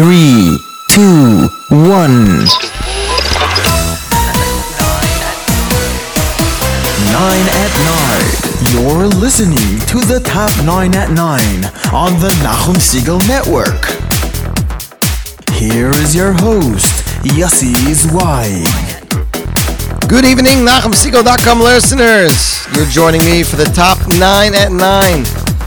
Three, two, one. Nine at Nine. You're listening to the Top 9 at 9 on the Nachum Segal Network. Here is your host, Yossi Zweig. Good evening, NachumSegal.com listeners. You're joining me for the Top 9 at 9.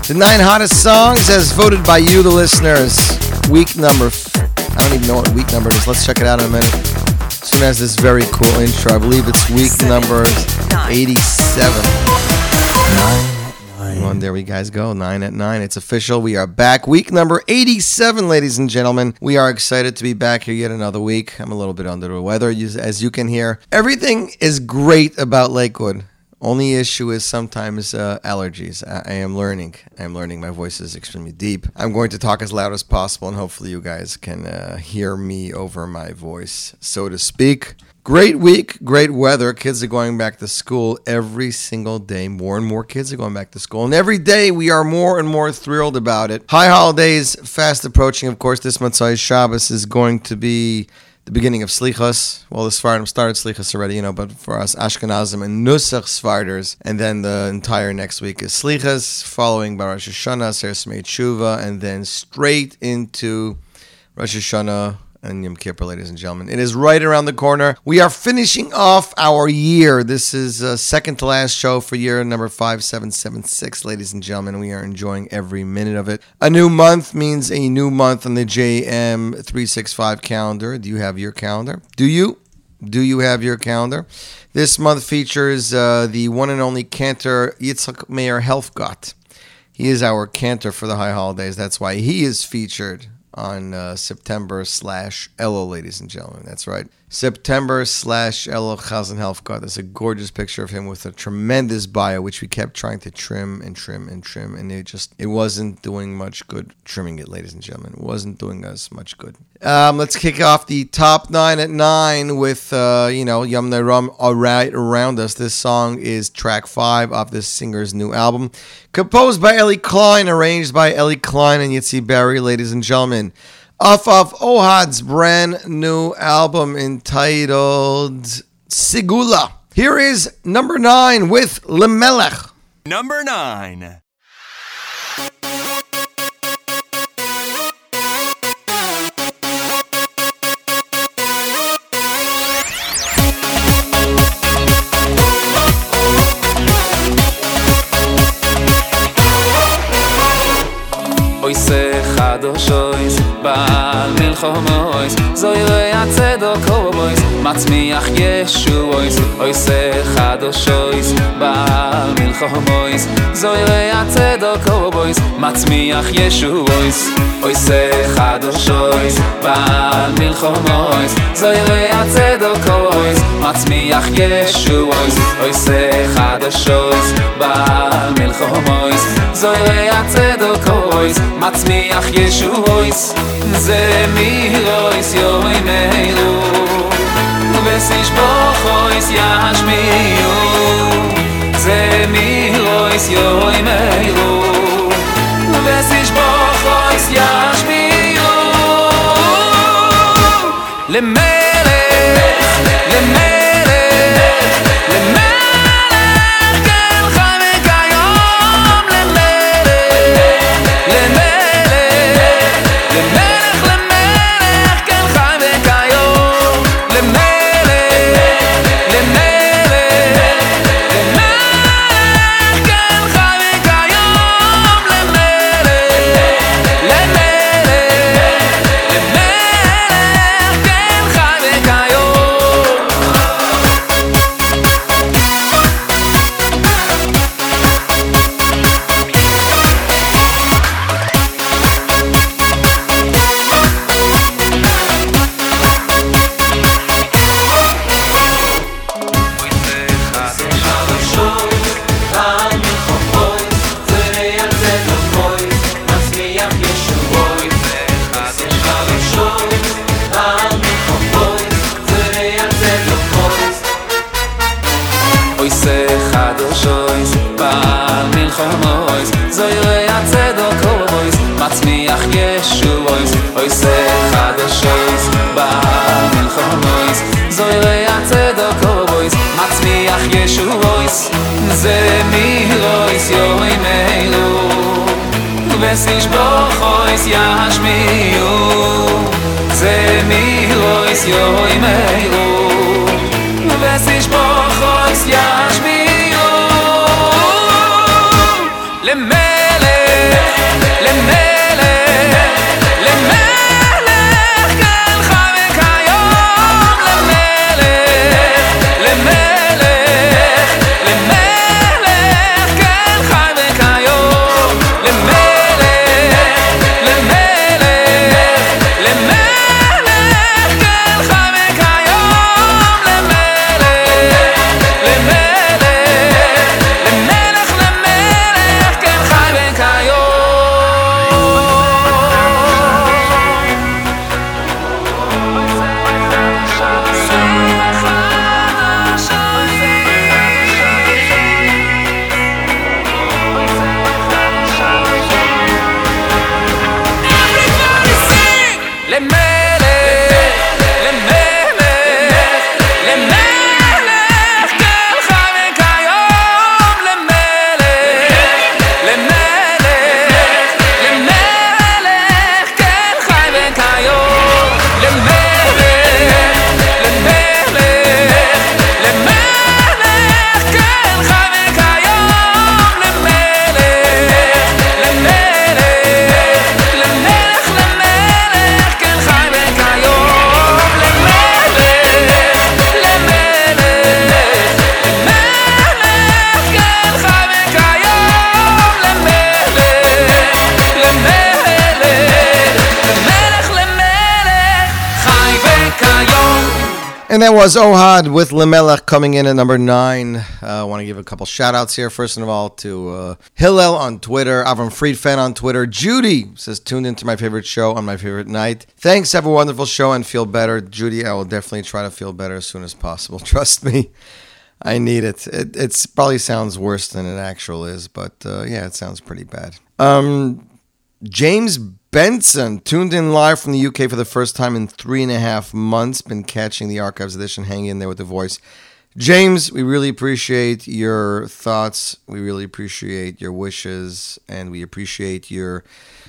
The 9 hottest songs as voted by you, the listeners. Week number, I don't even know what week number it is. Let's check it out in a minute. Soon as this very cool intro, I believe it's week number 87. Nine on, there we guys go. Nine at nine. It's official. We are back. Week number 87, ladies and gentlemen. We are excited to be back here yet another week. I'm a little bit under the weather, as you can hear. Everything is great about Lakewood. Only issue is sometimes uh, allergies. I, I am learning. I am learning. My voice is extremely deep. I'm going to talk as loud as possible, and hopefully, you guys can uh, hear me over my voice, so to speak. Great week, great weather. Kids are going back to school every single day. More and more kids are going back to school. And every day we are more and more thrilled about it. High holidays fast approaching. Of course, this month's Shabbos is going to be the beginning of Slichas. Well, the Sfardim started Slichas already, you know, but for us Ashkenazim and Nusach Svarders. And then the entire next week is Slichas, following by Rosh Hashanah, Ser Tshuva, and then straight into Rosh Hashanah and Yom Kippur, ladies and gentlemen. It is right around the corner. We are finishing off our year. This is uh, second to last show for year number 5776, ladies and gentlemen. We are enjoying every minute of it. A new month means a new month on the JM365 calendar. Do you have your calendar? Do you? Do you have your calendar? This month features uh, the one and only cantor Yitzhak Meir Helfgott. He is our cantor for the high holidays. That's why he is featured on uh, September slash Elul, ladies and gentlemen. That's right. September slash Elul Chazan Helfgott. That's a gorgeous picture of him with a tremendous bio, which we kept trying to trim and trim and trim, and it just it wasn't doing much good trimming it, ladies and gentlemen. It wasn't doing us much good. Um, let's kick off the top nine at nine with uh, you know Yom Ram right around us. This song is track five of this singer's new album, composed by Ellie Klein, arranged by Ellie Klein and Yitzi Barry, ladies and gentlemen off of Ohad's brand new album entitled Sigula. Here is number nine with Lemelech. Number nine goodbye. אוי חדושויס, בעל מלחומויס, זוי רei הצדוק הובויס, מצמיח ישועויס, אוי חדושויס, בעל מלחומויס, זוי רei הצדוק הובויס, מצמיח ישועויס, אוי חדושויס, בעל מלחומויס, זוי רei הצדוק הובויס, מצמיח ישועויס, אוי חדושויס, בעל מלחומויס, זוי רei הצדוק הובויס, מצמיח ישועויס זה מירויס יוי מיירו וסיש בוכויס ישמיעו זה מירויס יוי מיירו וסיש בוכויס ישמיעו למלך lois ya shmiu ze mi lois yo imeiru ves ich boch lois ya shmiu was Ohad with Lemelech coming in at number nine. Uh, I want to give a couple shout outs here. First of all, to uh, Hillel on Twitter, Avram Friedfan on Twitter. Judy says, tuned into my favorite show on my favorite night. Thanks. Have a wonderful show and feel better. Judy, I will definitely try to feel better as soon as possible. Trust me. I need it. It it's probably sounds worse than it actual is, but uh, yeah, it sounds pretty bad. Um, James Benson tuned in live from the UK for the first time in three and a half months. Been catching the archives edition, hanging in there with the voice. James, we really appreciate your thoughts. We really appreciate your wishes, and we appreciate your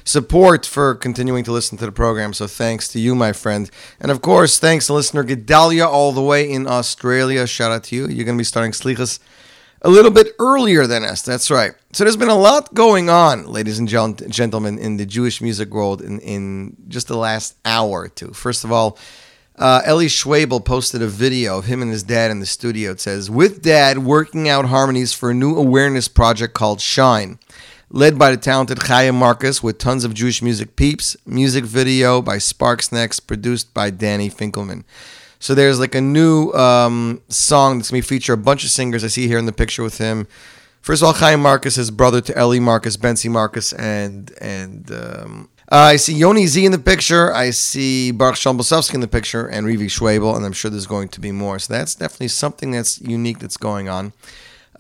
support for continuing to listen to the program. So thanks to you, my friend. And of course, thanks to listener Gedalia all the way in Australia. Shout out to you. You're going to be starting Slichas a little bit earlier than us. That's right. So there's been a lot going on, ladies and gentlemen, in the Jewish music world in, in just the last hour or two. First of all, uh, Ellie Schwebel posted a video of him and his dad in the studio. It says, with dad working out harmonies for a new awareness project called Shine, led by the talented Chaya Marcus with tons of Jewish music peeps. Music video by Sparks Next, produced by Danny Finkelman. So there's like a new um, song that's going to feature a bunch of singers I see here in the picture with him. First of all, Chaim Marcus, his brother to Ellie Marcus, Bensi Marcus, and and um, uh, I see Yoni Z in the picture. I see Baruch Shalom Blesofsky in the picture, and Rivi Schwebel, and I'm sure there's going to be more. So that's definitely something that's unique that's going on.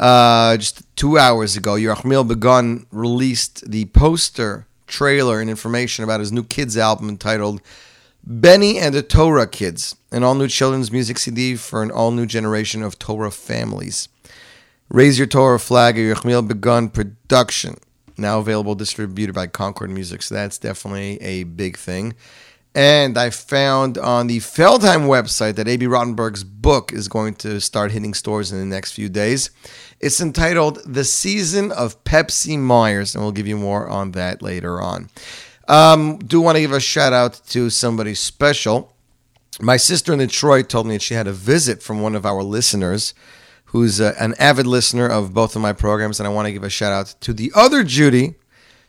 Uh, just two hours ago, Yerachmiel Begun released the poster, trailer, and information about his new kids album entitled Benny and the Torah Kids, an all new children's music CD for an all new generation of Torah families. Raise Your Torah flag, a Yerachmiel Begun production, now available distributed by Concord Music. So that's definitely a big thing. And I found on the Feldheim website that A.B. Rottenberg's book is going to start hitting stores in the next few days. It's entitled The Season of Pepsi Myers, and we'll give you more on that later on. Um, do want to give a shout out to somebody special. My sister in Detroit told me that she had a visit from one of our listeners who's uh, an avid listener of both of my programs, and I want to give a shout out to the other Judy,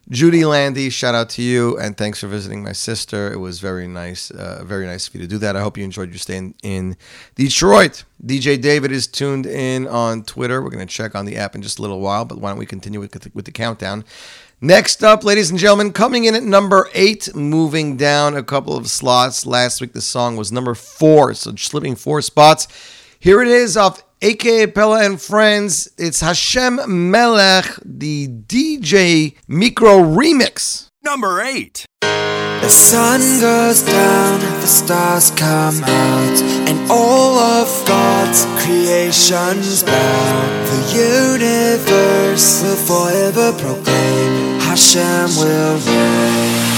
Judy Landy. Shout out to you, and thanks for visiting my sister. It was very nice, uh, very nice of you to do that. I hope you enjoyed your stay in, in Detroit. DJ David is tuned in on Twitter. We're going to check on the app in just a little while, but why don't we continue with with the countdown? Next up, ladies and gentlemen, coming in at number eight, moving down a couple of slots. Last week, the song was number four, so slipping four spots. Here it is off AKA Pella and Friends. It's Hashem Melech, the DJ Micro remix. Number eight. The sun goes down the stars come out, and all of God's creations bow. The universe will forever proclaim Hashem will reign.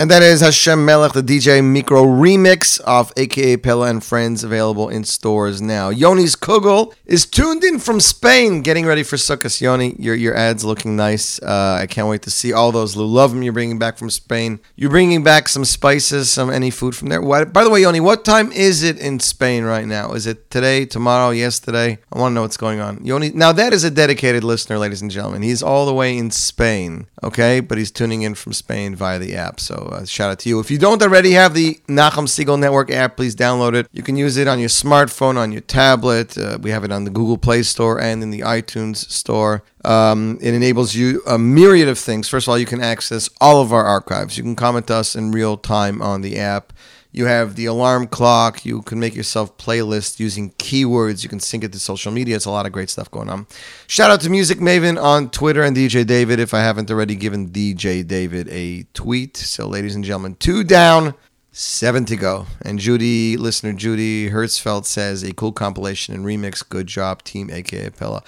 And that is Hashem Melech, the DJ Micro remix of AKA Pella and Friends, available in stores now. Yoni's Kugel is tuned in from Spain, getting ready for Sukkot. Yoni, your, your ad's looking nice. Uh, I can't wait to see all those Lulovim you're bringing back from Spain. You're bringing back some spices, some any food from there. What, by the way, Yoni, what time is it in Spain right now? Is it today, tomorrow, yesterday? I want to know what's going on. Yoni, now that is a dedicated listener, ladies and gentlemen. He's all the way in Spain, okay? But he's tuning in from Spain via the app. So uh, shout out to you. If you don't already have the Nachum Segal Network app, please download it. You can use it on your smartphone, on your tablet. Uh, we have it on the Google Play Store and in the iTunes Store. Um, it enables you a myriad of things. First of all, you can access all of our archives. You can comment to us in real time on the app. You have the alarm clock. You can make yourself playlists using keywords. You can sync it to social media. It's a lot of great stuff going on. Shout out to Music Maven on Twitter and DJ David if I haven't already given DJ David a tweet. So, ladies and gentlemen, two down, seven to go. And Judy, listener Judy Hertzfeld says a cool compilation and remix. Good job, Team AKA Pella.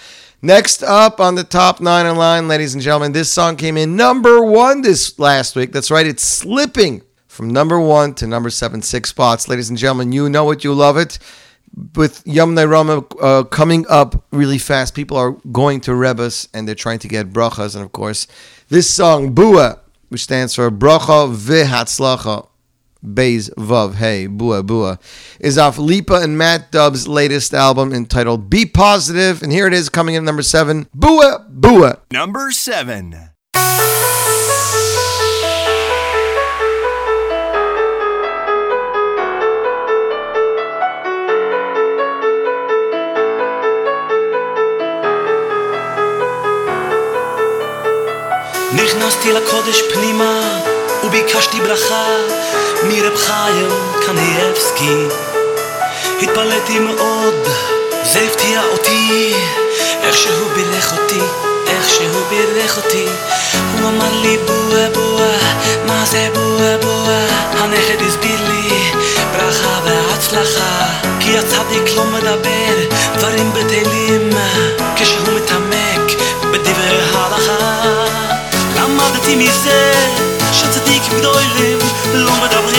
Next up on the top nine in line, ladies and gentlemen, this song came in number one this last week. That's right, it's slipping from number one to number seven, six spots. Ladies and gentlemen, you know it, you love it. With Yom Rama uh, coming up really fast, people are going to Rebbes and they're trying to get brachas. And of course, this song, Bua, which stands for Bracha V'Hatzlacha, Bays Vav Hey Bua Bua is off Lipa and Matt Dubb's latest album entitled Be Positive. And here it is coming in number seven Bua Bua. Number 7. נכנסתי לקודש פנימה וביקשתי ברכה מרב חיים קניאבסקי התפלאתי מאוד, זה הפתיע אותי. איך שהוא בירך אותי, איך שהוא בירך אותי. הוא אמר לי בואה בואה, מה זה בואה בואה? הנכד הסביר לי ברכה והצלחה כי הצדיק לא מדבר דברים בטלים. כשהוא מתעמק בדברי הלכה למדתי מזה שצדיקים גדולים לא מדברים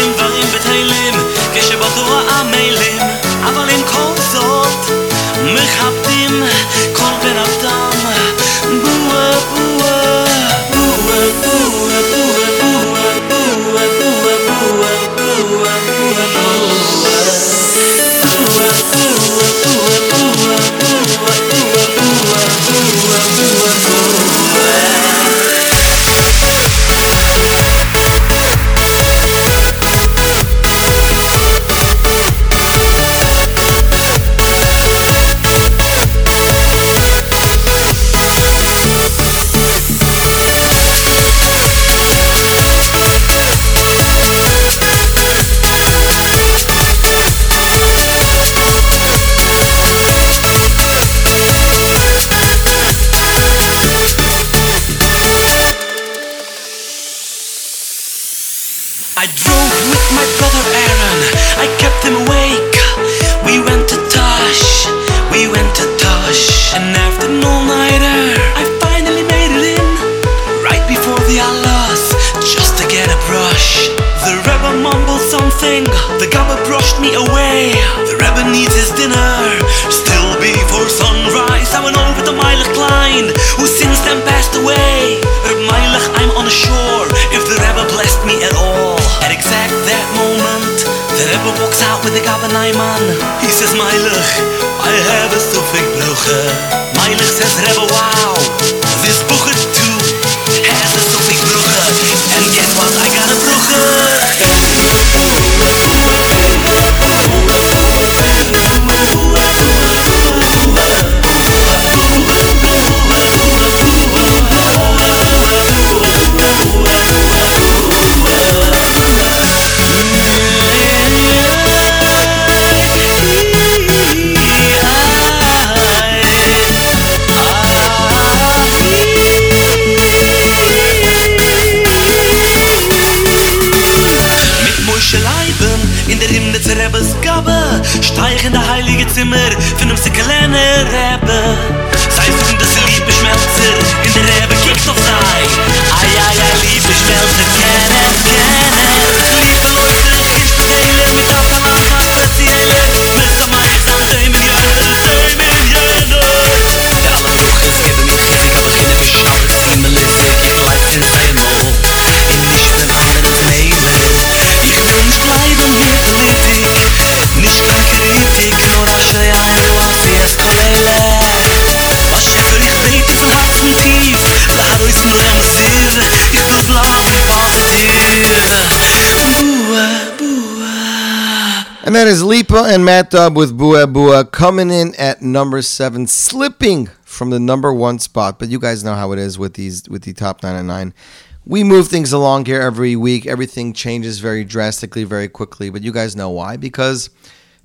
and Matt Dubb with Bua Bua coming in at number seven, slipping from the number one spot. But you guys know how it is with these with the top nine and nine. We move things along here every week. Everything changes very drastically, very quickly. But you guys know why? Because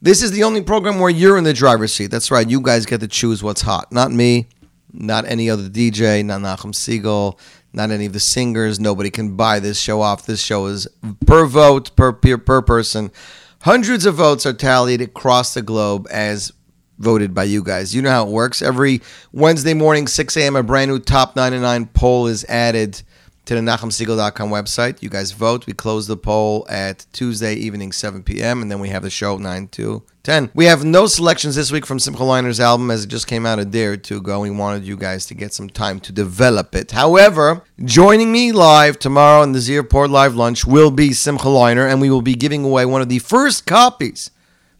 this is the only program where you're in the driver's seat. That's right. You guys get to choose what's hot. Not me, not any other DJ, not Nachum Segal, not any of the singers. Nobody can buy this show off. This show is per vote, per per, per person. Hundreds of votes are tallied across the globe as voted by you guys. You know how it works. Every Wednesday morning, 6 a.m., a brand new top 99 poll is added to the NachumSegal.com website. You guys vote. We close the poll at Tuesday evening, 7 p.m., and then we have the show 9 to 10. We have no selections this week from Simcha Leiner's album as it just came out a day or two ago. We wanted you guys to get some time to develop it. However, joining me live tomorrow in the Z Report Live Lunch will be Simcha Leiner, and we will be giving away one of the first copies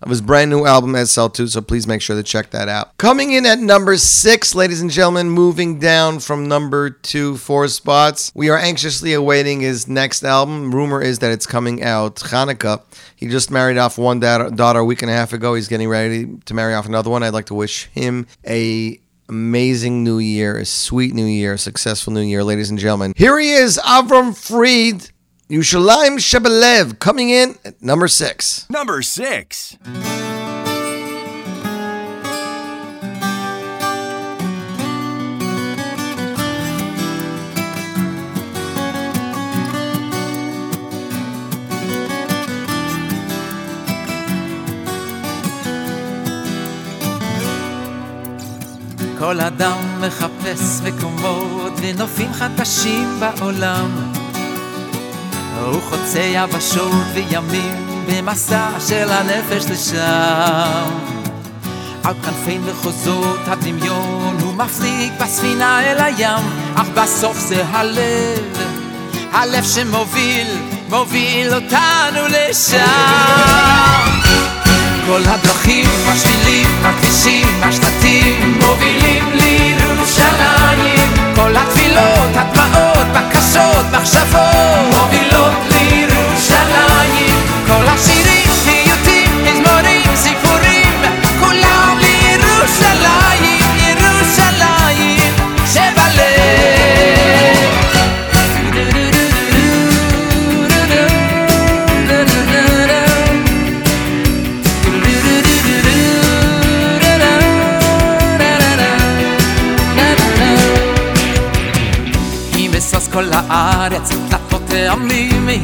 of his brand new album SL2, so please make sure to check that out. Coming in at number six, ladies and gentlemen, moving down from number two, four spots. We are anxiously awaiting his next album. Rumor is that it's coming out Hanukkah. He just married off one da- daughter a week and a half ago. He's getting ready to marry off another one. I'd like to wish him a amazing new year, a sweet new year, a successful new year, ladies and gentlemen. Here he is, Avram Fried. Yushalayim Shebelev coming in at number six. Number six. כל אדם מחפש מקומות ונופים חדשים בעולם הוא חוצה יבשות וימים במסע של הנפש לשם. על כנפי מחוזות הדמיון הוא מפליג בספינה אל הים אך בסוף זה הלב, הלב שמוביל, מוביל אותנו לשם. כל הדרכים, השבילים, הכבישים, השלטים מובילים לירושלים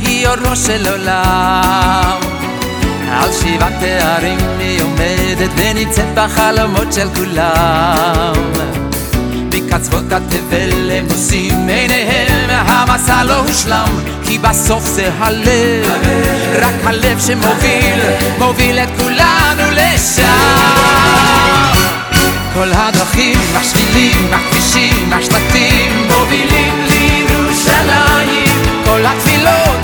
היא אורו של עולם. על שבעת תארים היא עומדת ונמצאת בחלומות של כולם. מקצוות התבל הם נושאים עיניהם, המסע לא הושלם, כי בסוף זה הלב, רק הלב שמוביל, מוביל את כולנו לשם. כל הדרכים, השבילים, הכבישים, השלטים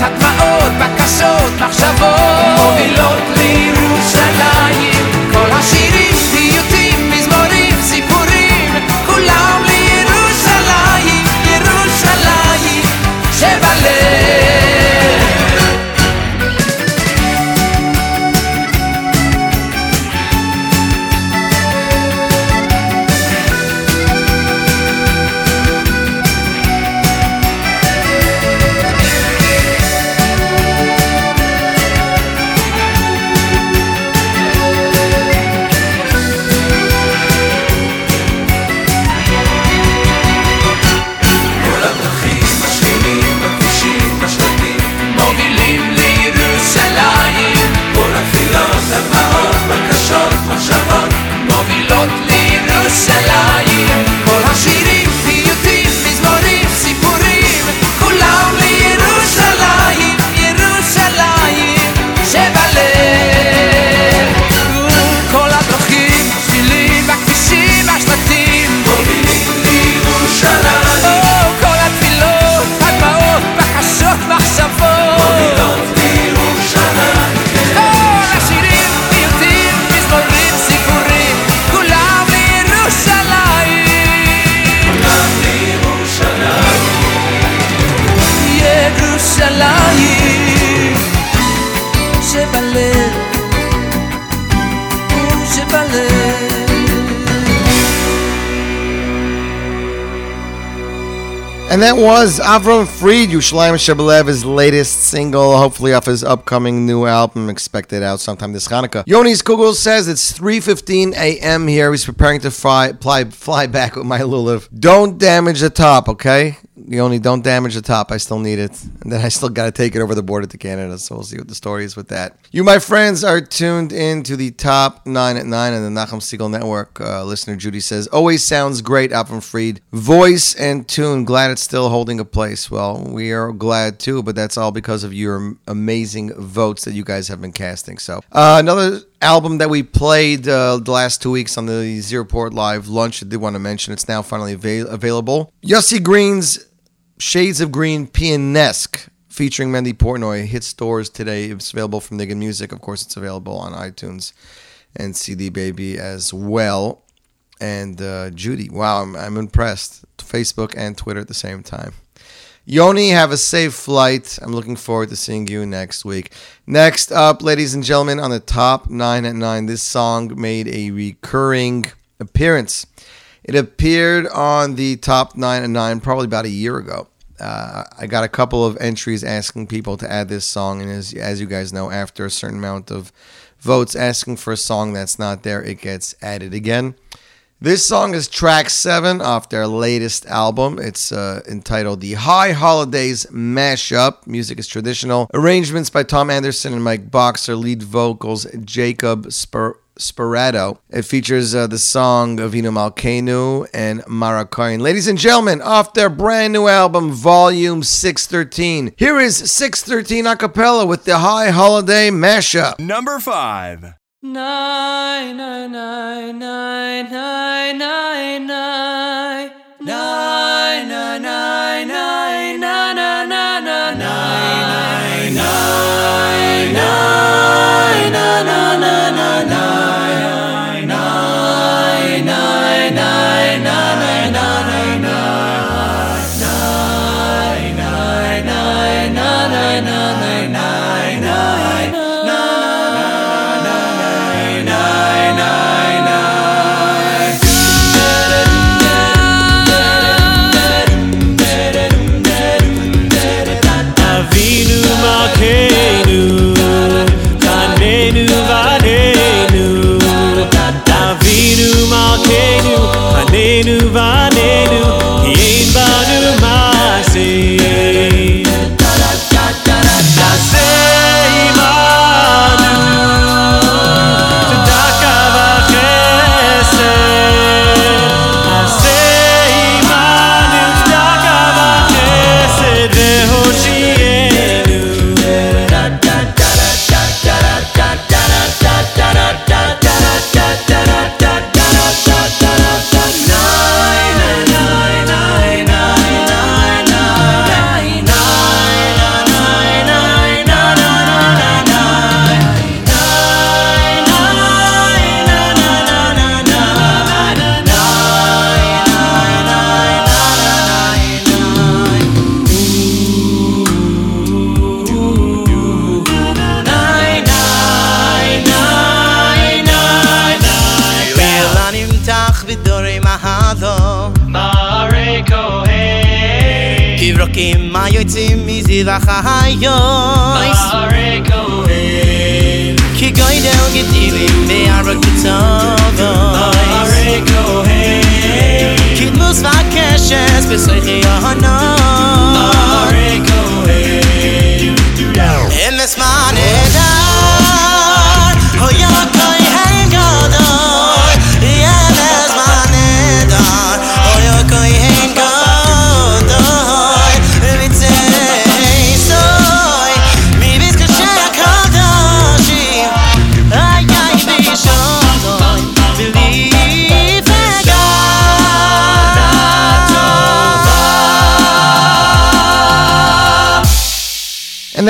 הדמעות, בקשות, מחשבות. מובילות לירושלים that was Avram Fried, Yushalayim Shebelev, his latest single, hopefully off his upcoming new album, expected out sometime this Hanukkah. Yonis Kugel says it's 3.15 a.m. here. He's preparing to fly, fly, fly back with my lulav. Don't damage the top, okay? You only don't damage the top. I still need it. And then I still got to take it over the border to Canada. So we'll see what the story is with that. You, my friends, are tuned in to the top nine at nine on the Nachum Segal Network. Uh, listener Judy says, always sounds great, Alvin Fried. Voice and tune. Glad it's still holding a place. Well, we are glad too, but that's all because of your amazing votes that you guys have been casting. So uh, another album that we played uh, the last two weeks on the Z Report Live lunch. I did want to mention it's now finally avail- available. Yossi Green's Shades of Green Pianesque featuring Mendy Portnoy hit stores today. It's available from Niggin Music. Of course, it's available on iTunes and CD Baby as well. And uh, Judy, wow, I'm, I'm impressed. Facebook and Twitter at the same time. Yoni, have a safe flight. I'm looking forward to seeing you next week. Next up, ladies and gentlemen, on the top nine at nine, this song made a recurring appearance. It appeared on the top nine at nine probably about a year ago. Uh, I got a couple of entries asking people to add this song, and as, as you guys know, after a certain amount of votes asking for a song that's not there, it gets added again. This song is track seven off their latest album. It's uh, entitled The High Holidays Mashup. Music is traditional. Arrangements by Tom Anderson and Mike Boxer. Lead vocals Jacob Spur. Sperato. It features uh, the song Avinu Malkeinu and Mareh Kohen. Ladies and gentlemen, off their brand new album, Volume 613. Here is 613 a cappella with the High Holiday Mashup. Number 5. Nine, nine, nine, nine, nine, nine, nine. Nine, nine, nine, nine, nine, nine, nine,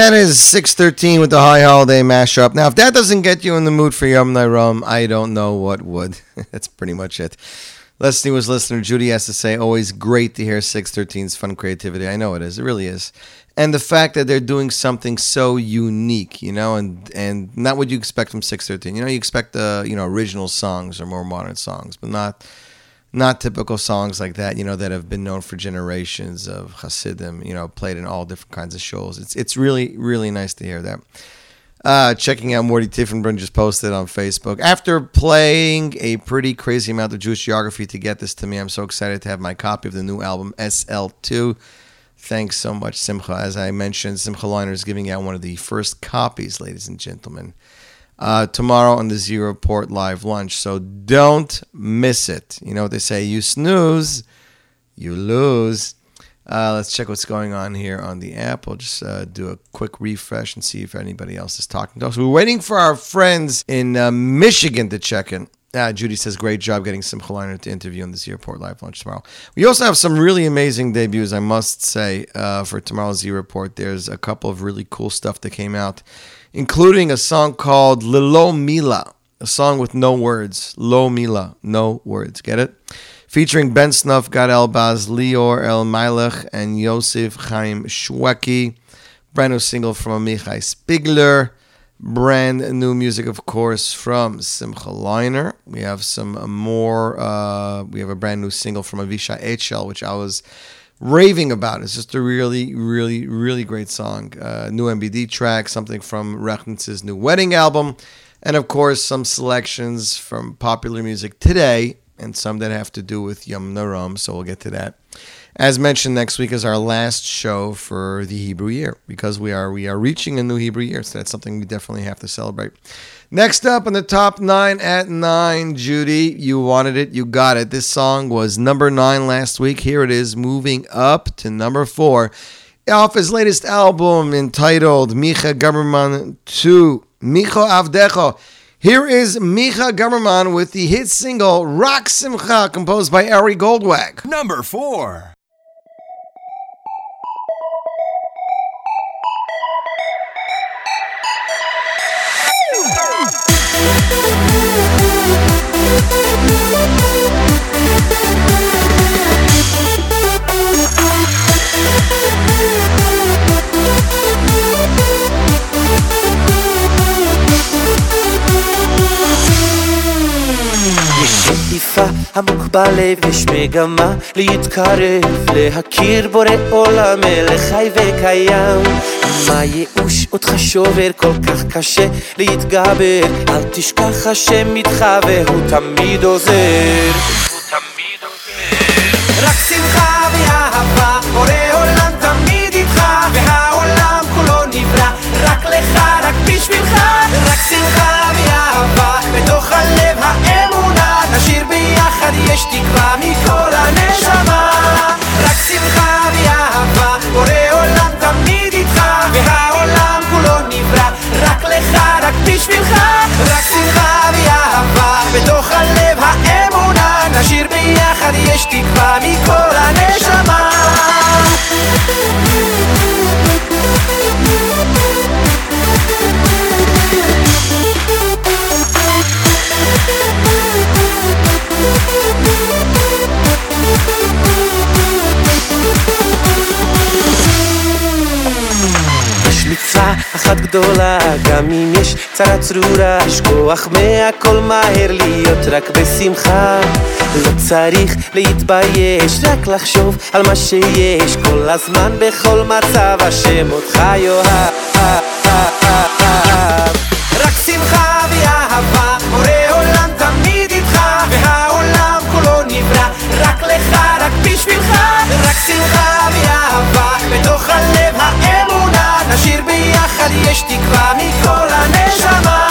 that is 613 with the High Holiday mashup. Now, if that doesn't get you in the mood for Yom Rum, I don't know what would. That's pretty much it. Leslie was listener. Judy has to say, always great to hear 613's fun creativity. I know it is. It really is. And the fact that they're doing something so unique, you know, and and not what you expect from 613. You know, you expect the, you know, original songs or more modern songs, but not not typical songs like that, you know, that have been known for generations of Hasidim, you know, played in all different kinds of shows. It's it's really really nice to hear that. Uh, checking out Morty Tiffenbrun just posted on Facebook. After playing a pretty crazy amount of Jewish geography to get this to me, I'm so excited to have my copy of the new album SL2 Thanks so much, Simcha. As I mentioned, Simcha Leiner is giving out one of the first copies, ladies and gentlemen, uh, tomorrow on the Z Report live lunch. So don't miss it. You know what they say: you snooze, you lose. Uh, let's check what's going on here on the app. We'll just uh, do a quick refresh and see if anybody else is talking to us. We're waiting for our friends in uh, Michigan to check in. Uh, Judy says, great job getting Simcha Leiner to interview on the this airport live lunch tomorrow. We also have some really amazing debuts, I must say, uh, for tomorrow's Z Report. There's a couple of really cool stuff that came out, including a song called Lilo Mila, a song with no words. Lo Mila, no words. Get it? Featuring Ben Snof, Gad Elbaz, Lior Elmaleh, and Yosef Chaim Shweki. Brand new single from Amichai Spigler. Brand new music, of course, from Simcha Leiner. We have some more. Uh, we have a brand new single from Avisha Echel, which I was raving about. It's just a really, really, really great song. Uh, new MBD track, something from Rechnitz's new wedding album, and of course, some selections from popular music today, and some that have to do with Yom Naram. So we'll get to that. As mentioned, next week is our last show for the Hebrew year because we are we are reaching a new Hebrew year, so that's something we definitely have to celebrate. Next up in the top nine at nine, Judy, you wanted it, you got it. This song was number nine last week. Here it is, moving up to number four, off his latest album entitled Micha Gamerman Two, Micha Avdecha. Here is Micha Gamerman with the hit single Rock Simcha, composed by Ari Goldwag. Number four. עמוק בלב, יש מגמה להתקרב, להכיר בורא עולם, מלך חי וקיים. מה ייאוש אותך שובר? כל כך קשה להתגבר, אל תשכח השם איתך והוא תמיד עוזר. רק שמחה ואהבה, בורא עולם תמיד איתך, והעולם כולו נברא, רק לך, רק בשבילך, רק שמחה ואהבה, בתוך הלב גדולה, גם אם יש צרה צרורה, יש כוח מהכל מהר להיות רק בשמחה. לא צריך להתבייש, רק לחשוב על מה שיש, כל הזמן בכל מצב השם אותך יאהב. יש תקווה מכל הנשמה,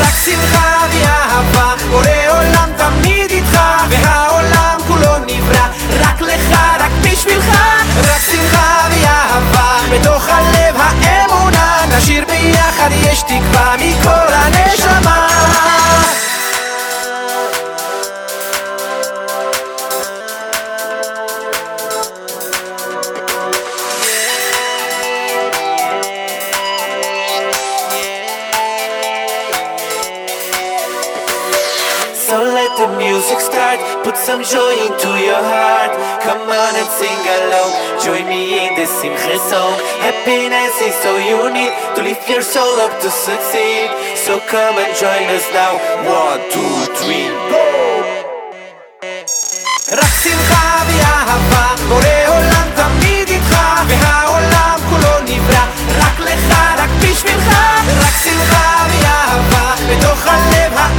רק שמחה ואהבה, בורא עולם תמיד איתך, והעולם כולו נברא, רק לך, רק בשבילך, רק שמחה ואהבה, בתוך הלב האמונה, נשאיר ביחד, יש תקווה מכל הנשמה. the music start, put some joy into your heart. Come on and sing along, join me in this simcha song. Happiness is so you need to lift your soul up to succeed. So come and join us now. One, two, three, go! רק שמחה ואהבה, בורא עולם תמיד איתך, והעולם כולו נברא, רק לך, רק בשבילך, רק שמחה ואהבה, בתוך הלב האמונה, נשאיר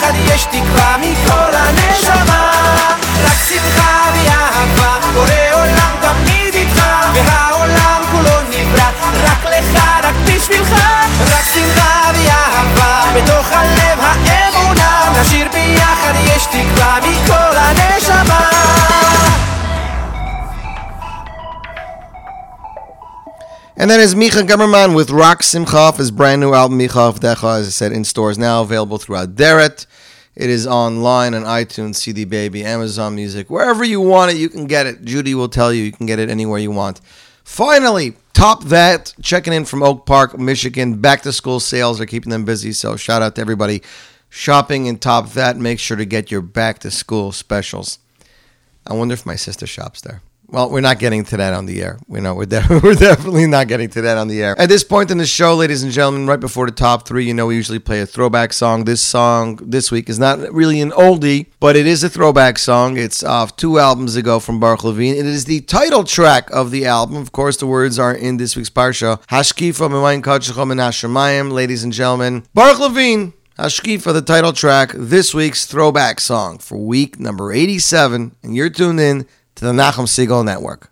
ביחד יש תקווה מכל הנשמה. רק שמחה ואהבה בורא עולם תמיד איתך והעולם כולו נברא. רק לך, רק בשבילך. רק שמחה ואהבה בתוך הלב האמונה. נשאיר ביחד יש תקווה מכל הנשמה. And that is Micha Gamerman with Rock Simcha his brand new album, Micha Avdecha, as I said, in stores now, available throughout Deret. It is online on iTunes, CD Baby, Amazon Music, wherever you want it, you can get it. Judy will tell you you can get it anywhere you want. Finally, top that checking in from Oak Park, Michigan. Back to school sales are keeping them busy, so shout out to everybody shopping in Top That. Make sure to get your back to school specials. I wonder if my sister shops there. Well, we're not getting to that on the air. We know we're, de- we're definitely not getting to that on the air. At this point in the show, ladies and gentlemen, right before the top three, you know we usually play a throwback song. This song this week is not really an oldie, but it is a throwback song. It's off two albums ago from Baruch Levine. It is the title track of the album. Of course, the words are in this week's parsha. Hashkifa Mewayin Kachachom and Hashemayim. Ladies and gentlemen, Baruch Levine. Hashkifa, the title track, this week's throwback song for week number 87. And you're tuned in to the Nachum Segal Network.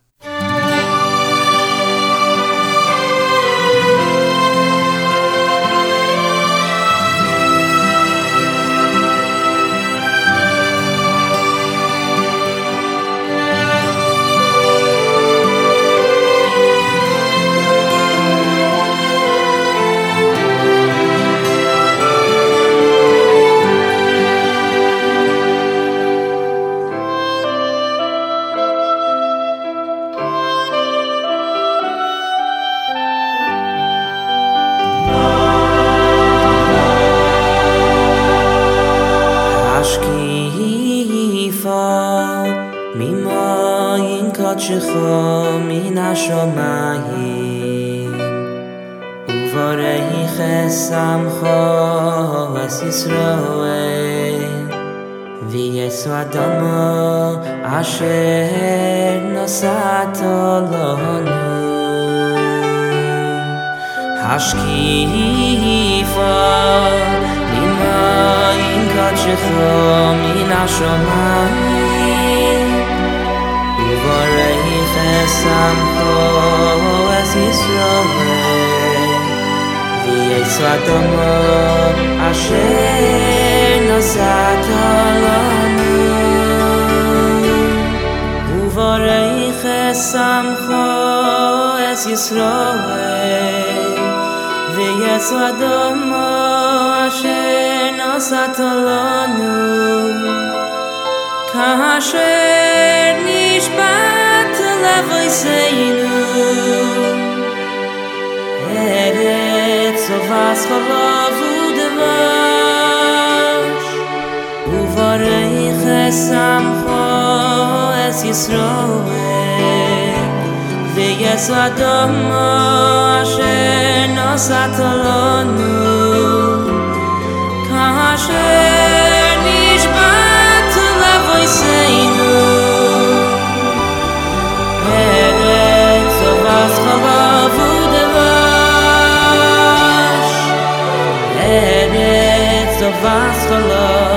תמר אשר נסעת לנו ובורך סמכו אס ישראל ויש אדמו אשר נסעת לנו כאשר خەڵاوود دەمەش ووارەی خەسەم خۆسی سرۆێ دیگە سادەماشێ ناساتەڵەن کاشێ Eretz ovas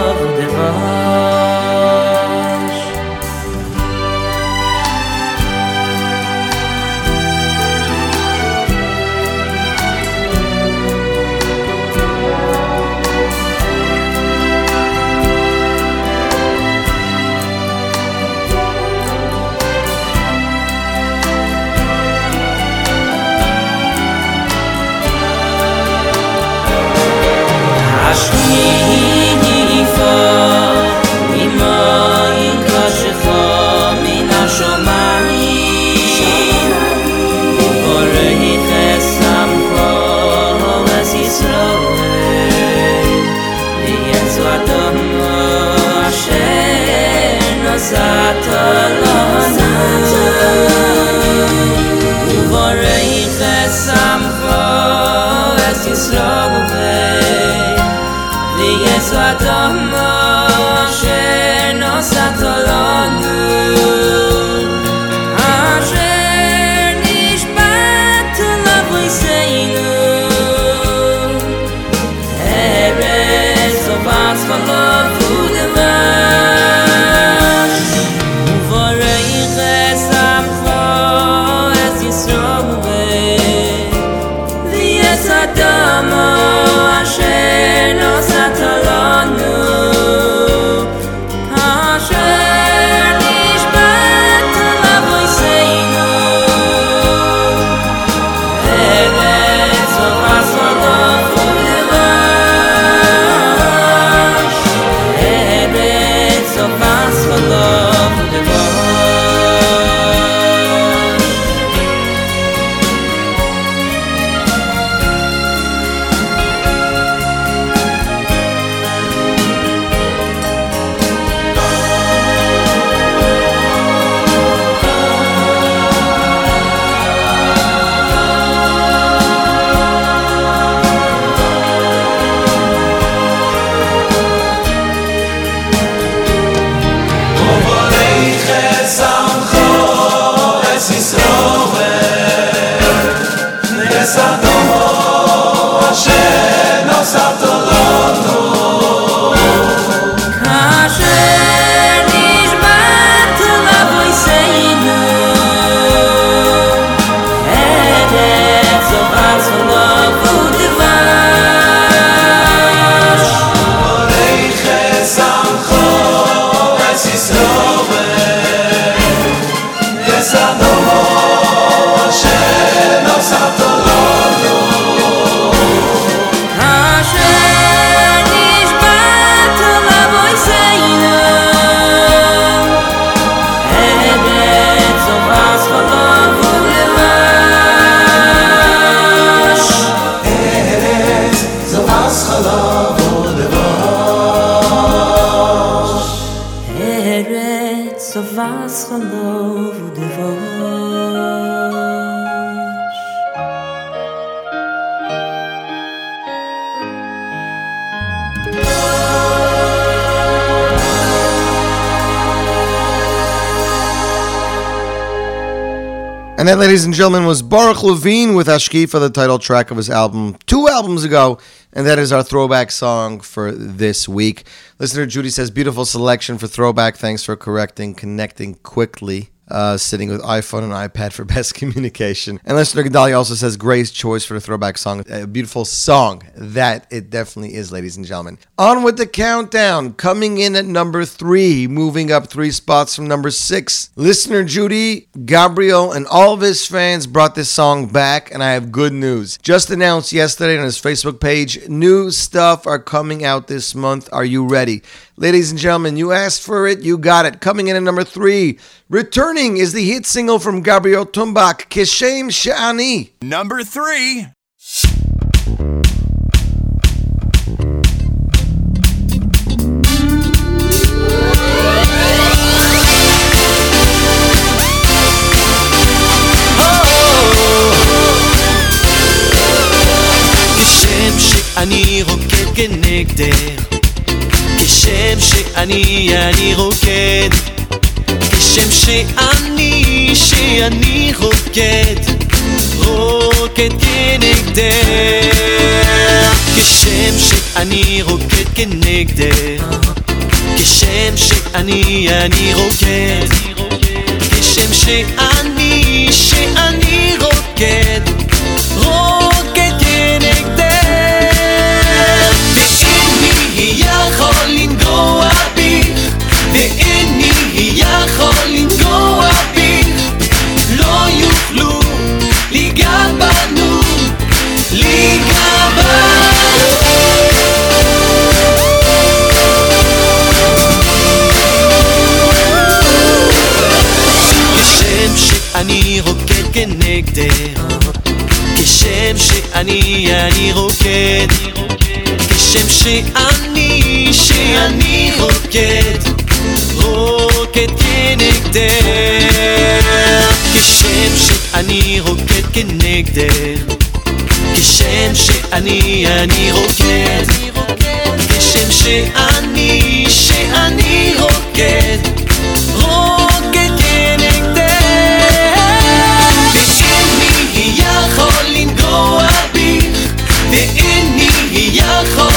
ladies and gentlemen, was Baruch Levine with Hashkifa the title track of his album two albums ago. And that is our throwback song for this week. Listener Judy says, beautiful selection for throwback. Thanks for correcting, connecting quickly. Uh, sitting with iPhone and iPad for best communication. And listener Gedalia also says, Gray's choice for the throwback song. A beautiful song. That it definitely is, ladies and gentlemen. On with the countdown. Coming in at number three, moving up three spots from number six. Listener Judy, Gabriel, and all of his fans brought this song back, and I have good news. Just announced yesterday on his Facebook page, new stuff are coming out this month. Are you ready? Ladies and gentlemen, you asked for it, you got it. Coming in at number three, returning is the hit single from Gabriel Tumbak, Kishem She'ani. Number three. כשם שאני רוקד כנגדך כשם שאני, אני רוקד. כשם שאני, שאני רוקד. רוקד כנגדך. כשם שאני רוקד כנגדך. כשם שאני, אני רוקד. כשם שאני, שאני רוקד. רוקד שאני רוקד כנגדך. כשם שאני, אני רוקד. כשם שאני, שאני רוקד. רוקד כנגדך. כשם שאני רוקד כנגדך. כשם שאני, אני רוקד. כשם שאני, שאני רוקד יכול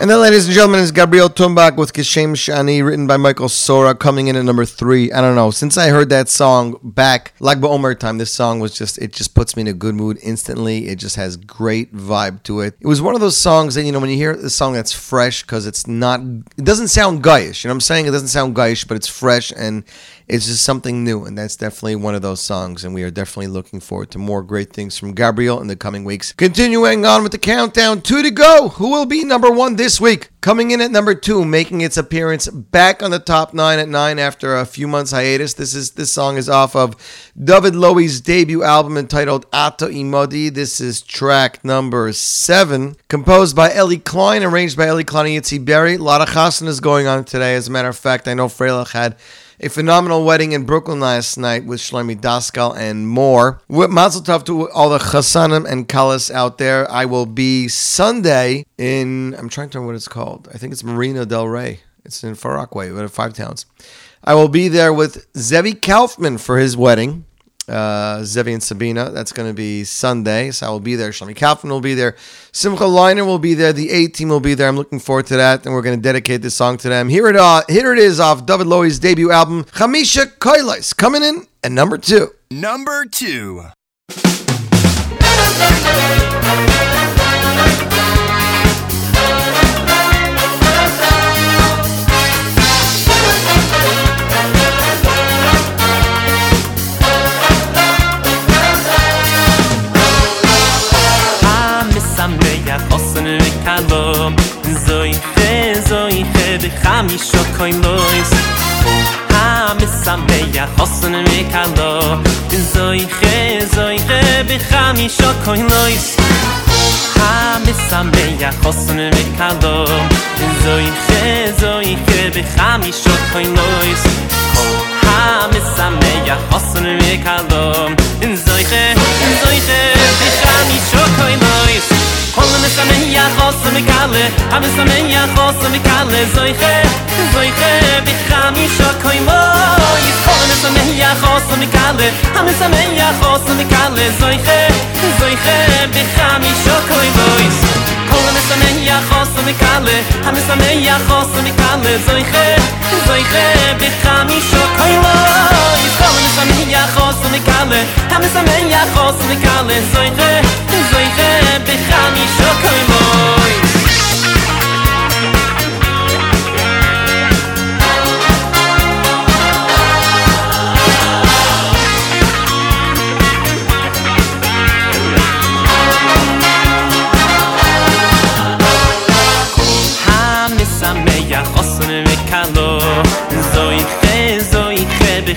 And then, ladies and gentlemen, is Gabriel Tumbach with Kishem Shani, written by Michael Sora, coming in at number three. I don't know. Since I heard that song back, like Omer time, this song was just, it just puts me in a good mood instantly. It just has great vibe to it. It was one of those songs that, you know, when you hear the song that's fresh, because it's not, it doesn't sound guyish. You know what I'm saying? It doesn't sound guyish, but it's fresh and it's just something new. And that's definitely one of those songs. And we are definitely looking forward to more great things from Gabriel in the coming weeks. Continuing on with the countdown, two to go. Who will be number one this week? Coming in at number two, making its appearance back on the top nine at nine after a few months hiatus. This is this song is off of David Lowie's debut album entitled Ato Imodi. This is track number seven, composed by Ellie Klein, arranged by Ellie Klein and Yitzi Berry. A lot of chassan is going on today. As a matter of fact, I know Freilach had a phenomenal wedding in Brooklyn last night with Shlomi Daskal and more. With Mazel Tov to all the Chassanim and Kalas out there. I will be Sunday in, I'm trying to remember what it's called. I think it's Marina Del Rey. It's in Far Rockaway, one of five towns. I will be there with Zevi Kaufman for his wedding uh, Zevi and Sabina. That's going to be Sunday, so I will be there. Shlomi Kaufman will be there. Simcha Leiner will be there. The A team will be there. I'm looking forward to that, and we're going to dedicate this song to them. Here it, uh, here it is off David Lowie's debut album, Chamisha Koilis, coming in at number two. Number two. koin lois. Ha misa meia hosen me kalo. Khe zoiche, zoiche bicha misho koin lois. Ha misa meia hosen me kalo. Khe zoiche, zoiche bicha misho koin lois. Ha misa meia hosen me kalo. Bin zoiche, zoiche bicha misho koin lois samen ya khos mi kale am samen ya khos mi kale zoy khe zoy khe bi khamish koymo is khon samen ya khos mi kale am samen ya khos mi kale zoy khe zoy khe bi khamish koymo is khon samen ya khos mi kale am samen ya khos mi kale zoy khe zoy khe bi khamish koymo is khon samen ya khos mi kale am samen ya khos mi kale zoy khe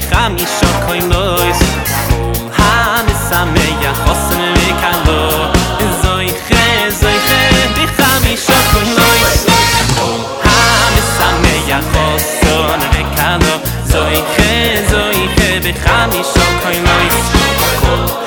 חמישה די חמיט איז קיין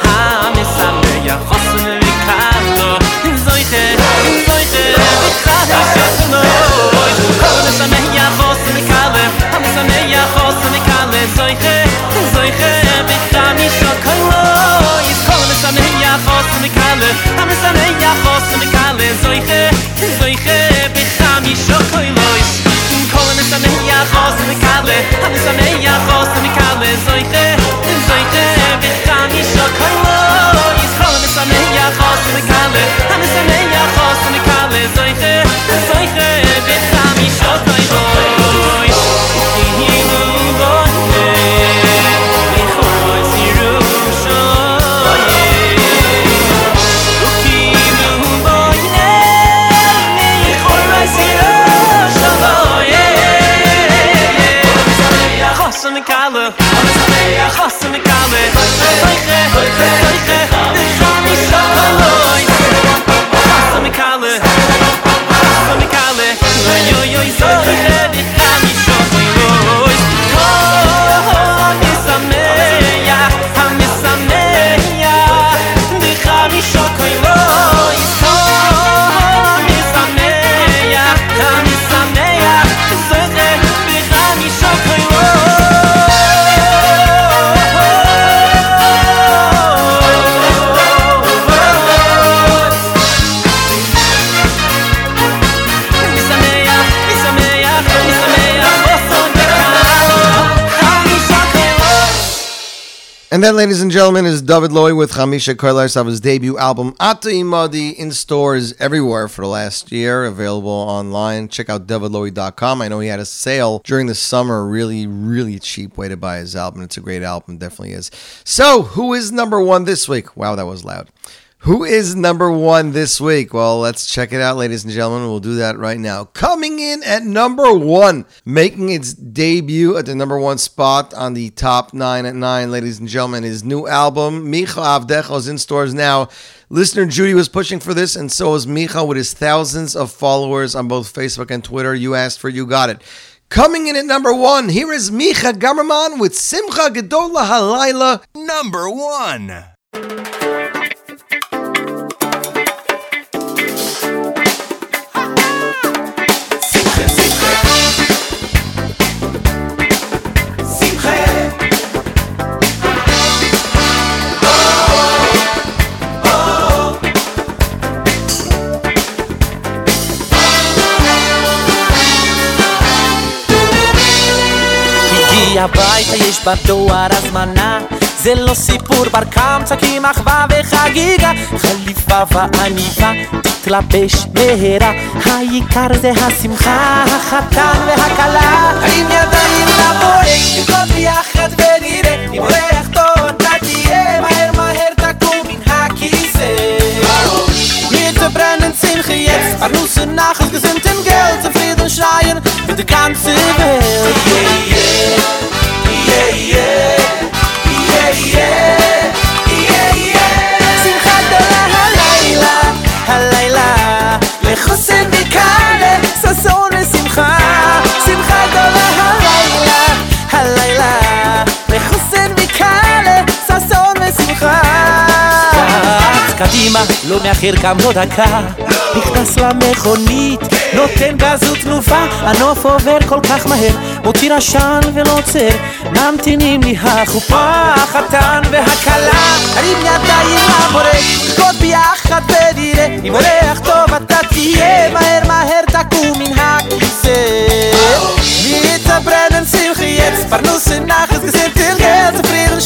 And then, ladies and gentlemen, is David Loy with Hamisha his debut album Ata Imadi in stores everywhere for the last year, available online. Check out davidloy.com. I know he had a sale during the summer, really, really cheap way to buy his album. It's a great album, definitely is. So, who is number one this week? Wow, that was loud. Who is number one this week? Well, let's check it out, ladies and gentlemen. We'll do that right now. Coming in at number one, making its debut at the number one spot on the top nine at nine, ladies and gentlemen, his new album, Micha Avdecha, is in stores now. Listener Judy was pushing for this, and so is Micha with his thousands of followers on both Facebook and Twitter. You asked for, you got it. Coming in at number one, here is Micha Gamerman with Simcha Gedola Halayla. Number one. הביתה יש בדואר הזמנה. זה לא סיפור בר קמצא כי מחווה וחגיגה. חליפה ועניבה תתלבש מהרה. העיקר זה השמחה החתן והכלה. עם ידיים לבורא נרקוד ביחד ונראה. אם אורח טוב אתה תהיה מהר מהר תקום מן הכיסא. Wir brennen Simche jetzt Parnusse nach und gesinnten Geld Zufrieden schreien für die ganze Welt מאחר גם לא דקה. נכנס למכונית, נותן גז ותנופה הנוף עובר כל כך מהר, מוציא עשן ולא עוצר ממתינים לי החופה, החתן והכלה. הרים ידיים לבורא, נרקוד ביחד ונראה. אם אורח טוב אתה תהיה מהר מהר תקום מן הכיסא. Wir brennen Simche jetzt Parnusse nach es gesinnten Geld Zufrieden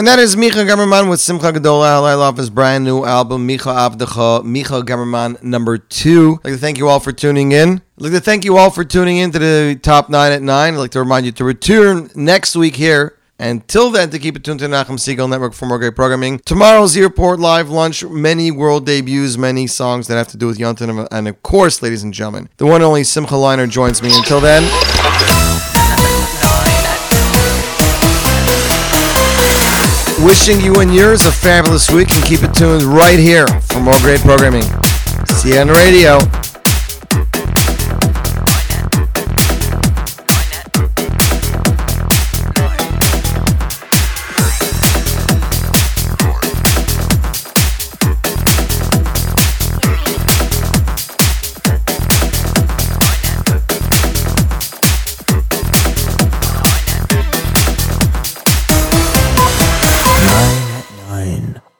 And that is Micha Gamerman with Simcha Gedola Halayla off his brand new album, Micha Avdecha, Micha Gamerman number two. I'd like to thank you all for tuning in. I'd like to thank you all for tuning in to the top nine at nine. I'd like to remind you to return next week here. Until then, to keep it tuned to the Nachum Segal Network for more great programming. Tomorrow's Airport Live Lunch, many world debuts, many songs that have to do with Yontan. And of course, ladies and gentlemen, the one and only Simcha Leiner joins me. Until then, wishing you and yours a fabulous week and keep it tuned right here for more great programming. See you on the radio.